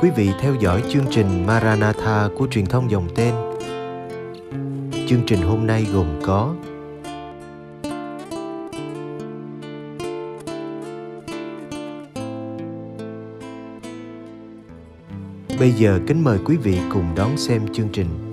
quý vị theo dõi chương trình Maranatha của truyền thông dòng tên. Chương trình hôm nay gồm có Bây giờ kính mời quý vị cùng đón xem chương trình.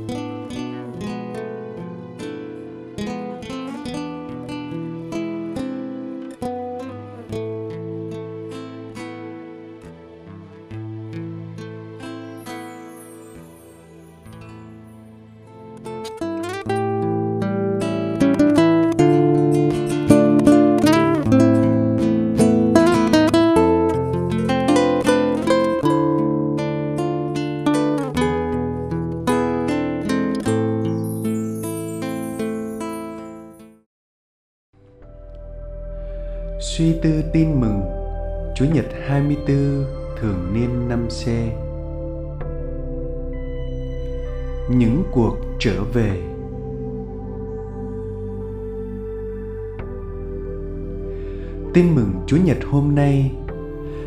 Suy tư tin mừng. Chúa Nhật 24 thường niên năm C Những cuộc trở về. Tin mừng Chúa Nhật hôm nay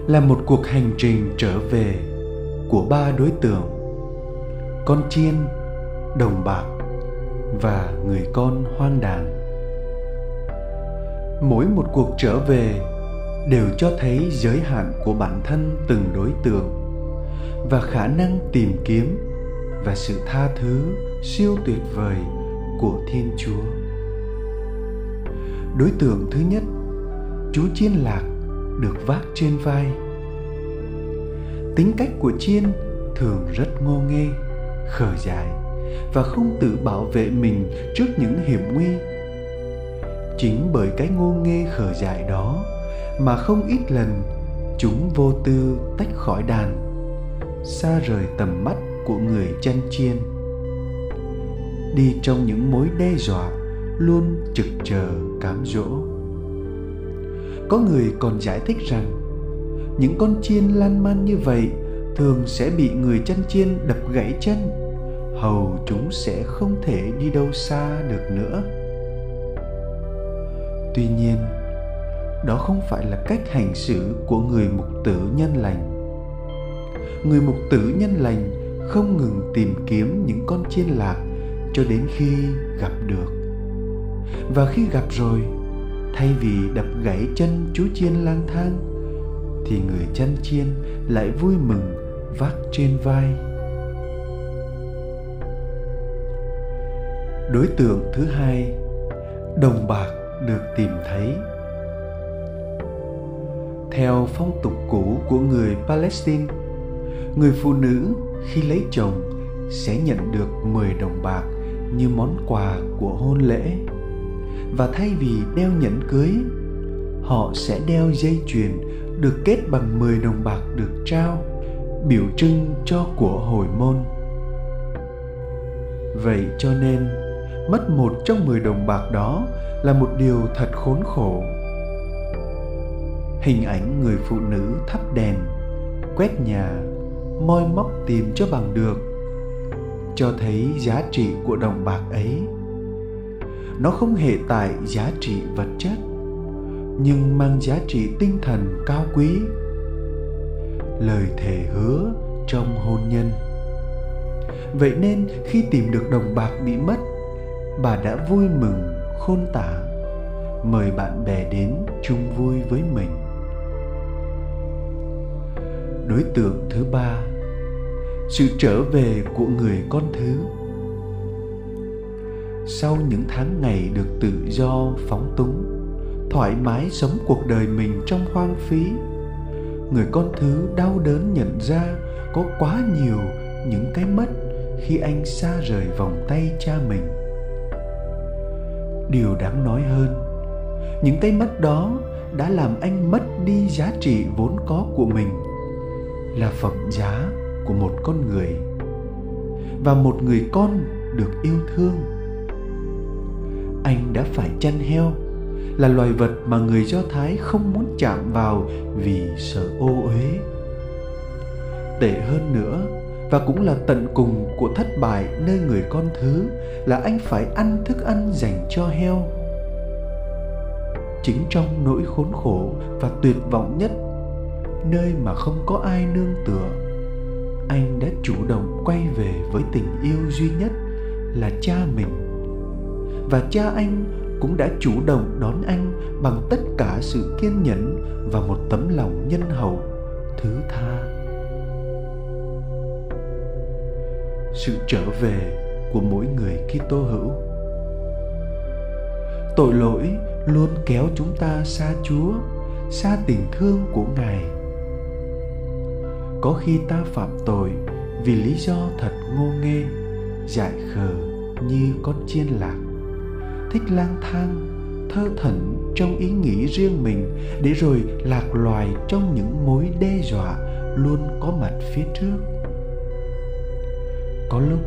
là một cuộc hành trình trở về của ba đối tượng, con chiên, đồng bạc và người con hoang đàn mỗi một cuộc trở về đều cho thấy giới hạn của bản thân từng đối tượng và khả năng tìm kiếm và sự tha thứ siêu tuyệt vời của thiên chúa. Đối tượng thứ nhất chú chiên lạc được vác trên vai. Tính cách của chiên thường rất ngô nghê, khờ dại và không tự bảo vệ mình trước những hiểm nguy chính bởi cái ngô nghê khờ dại đó mà không ít lần chúng vô tư tách khỏi đàn, xa rời tầm mắt của người chân chiên. Đi trong những mối đe dọa luôn trực chờ cám dỗ. Có người còn giải thích rằng, những con chiên lan man như vậy thường sẽ bị người chân chiên đập gãy chân, hầu chúng sẽ không thể đi đâu xa được nữa tuy nhiên, đó không phải là cách hành xử của người mục tử nhân lành. Người mục tử nhân lành không ngừng tìm kiếm những con chiên lạc cho đến khi gặp được. Và khi gặp rồi, thay vì đập gãy chân chú chiên lang thang, thì người chăn chiên lại vui mừng vác trên vai. Đối tượng thứ hai, đồng bạc được tìm thấy. Theo phong tục cũ của người palestine, người phụ nữ khi lấy chồng sẽ nhận được 10 đồng bạc như món quà của hôn lễ. Và thay vì đeo nhẫn cưới, họ sẽ đeo dây chuyền được kết bằng 10 đồng bạc được trao, biểu trưng cho của hồi môn. Vậy cho nên mất một trong 10 đồng bạc đó là một điều thật khốn khổ. Hình ảnh người phụ nữ thắp đèn, quét nhà, moi móc tìm cho bằng được, cho thấy giá trị của đồng bạc ấy. Nó không hề tại giá trị vật chất, nhưng mang giá trị tinh thần cao quý, lời thề hứa trong hôn nhân. Vậy nên khi tìm được đồng bạc bị mất bà đã vui mừng, khôn tả. Mời bạn bè đến chung vui với mình. Đối tượng thứ ba, sự trở về của người con thứ. Sau những tháng ngày được tự do phóng túng, thoải mái sống cuộc đời mình trong hoang phí, người con thứ đau đớn nhận ra có quá nhiều những cái mất khi anh xa rời vòng tay cha mình điều đáng nói hơn. Những cái mất đó đã làm anh mất đi giá trị vốn có của mình, là phẩm giá của một con người, và một người con được yêu thương. Anh đã phải chăn heo, là loài vật mà người do thái không muốn chạm vào vì sợ ô uế. Tệ hơn nữa và cũng là tận cùng của thất bại nơi người con thứ, là anh phải ăn thức ăn dành cho heo. Chính trong nỗi khốn khổ và tuyệt vọng nhất, nơi mà không có ai nương tựa, anh đã chủ động quay về với tình yêu duy nhất là cha mình. Và cha anh cũng đã chủ động đón anh bằng tất cả sự kiên nhẫn và một tấm lòng nhân hậu thứ tha. Sự trở về của mỗi người Kitô hữu. Tội lỗi luôn kéo chúng ta xa Chúa, xa tình thương của Ngài. Có khi ta phạm tội vì lý do thật ngô nghê, dại khờ như con chiên lạc, thích lang thang, thơ thẩn trong ý nghĩ riêng mình để rồi lạc loài trong những mối đe dọa luôn có mặt phía trước có lúc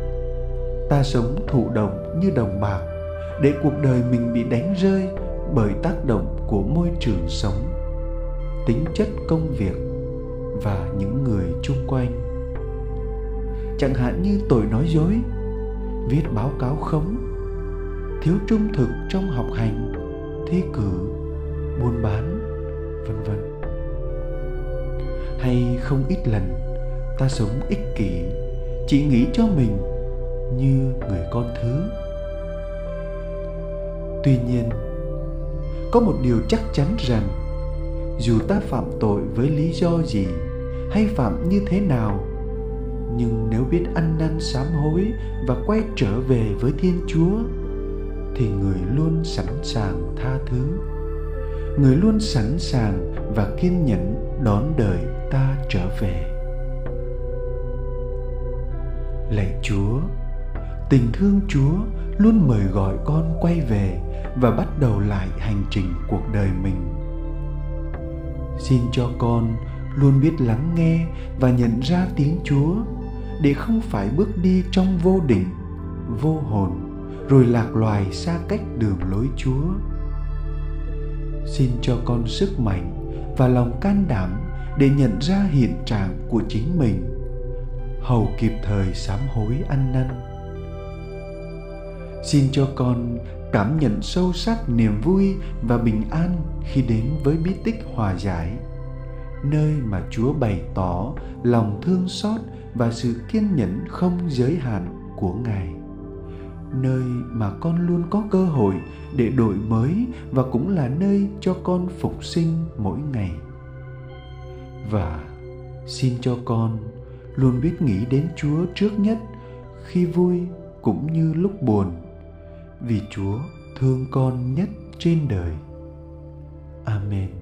ta sống thụ động như đồng bạc để cuộc đời mình bị đánh rơi bởi tác động của môi trường sống, tính chất công việc và những người chung quanh. Chẳng hạn như tội nói dối, viết báo cáo khống, thiếu trung thực trong học hành, thi cử, buôn bán, vân vân. Hay không ít lần ta sống ích kỷ chỉ nghĩ cho mình như người con thứ. Tuy nhiên, có một điều chắc chắn rằng, dù ta phạm tội với lý do gì hay phạm như thế nào, nhưng nếu biết ăn năn sám hối và quay trở về với thiên chúa, thì người luôn sẵn sàng tha thứ. Người luôn sẵn sàng và kiên nhẫn đón đợi ta trở về lạy chúa, tình thương chúa luôn mời gọi con quay về và bắt đầu lại hành trình cuộc đời mình. Xin cho con luôn biết lắng nghe và nhận ra tiếng chúa để không phải bước đi trong vô định, vô hồn, rồi lạc loài xa cách đường lối chúa. Xin cho con sức mạnh và lòng can đảm để nhận ra hiện trạng của chính mình hầu kịp thời sám hối ăn năn. Xin cho con cảm nhận sâu sắc niềm vui và bình an khi đến với bí tích hòa giải, nơi mà chúa bày tỏ lòng thương xót và sự kiên nhẫn không giới hạn của ngài, nơi mà con luôn có cơ hội để đổi mới và cũng là nơi cho con phục sinh mỗi ngày. Và xin cho con luôn biết nghĩ đến chúa trước nhất, khi vui cũng như lúc buồn, vì chúa thương con nhất trên đời. Amen.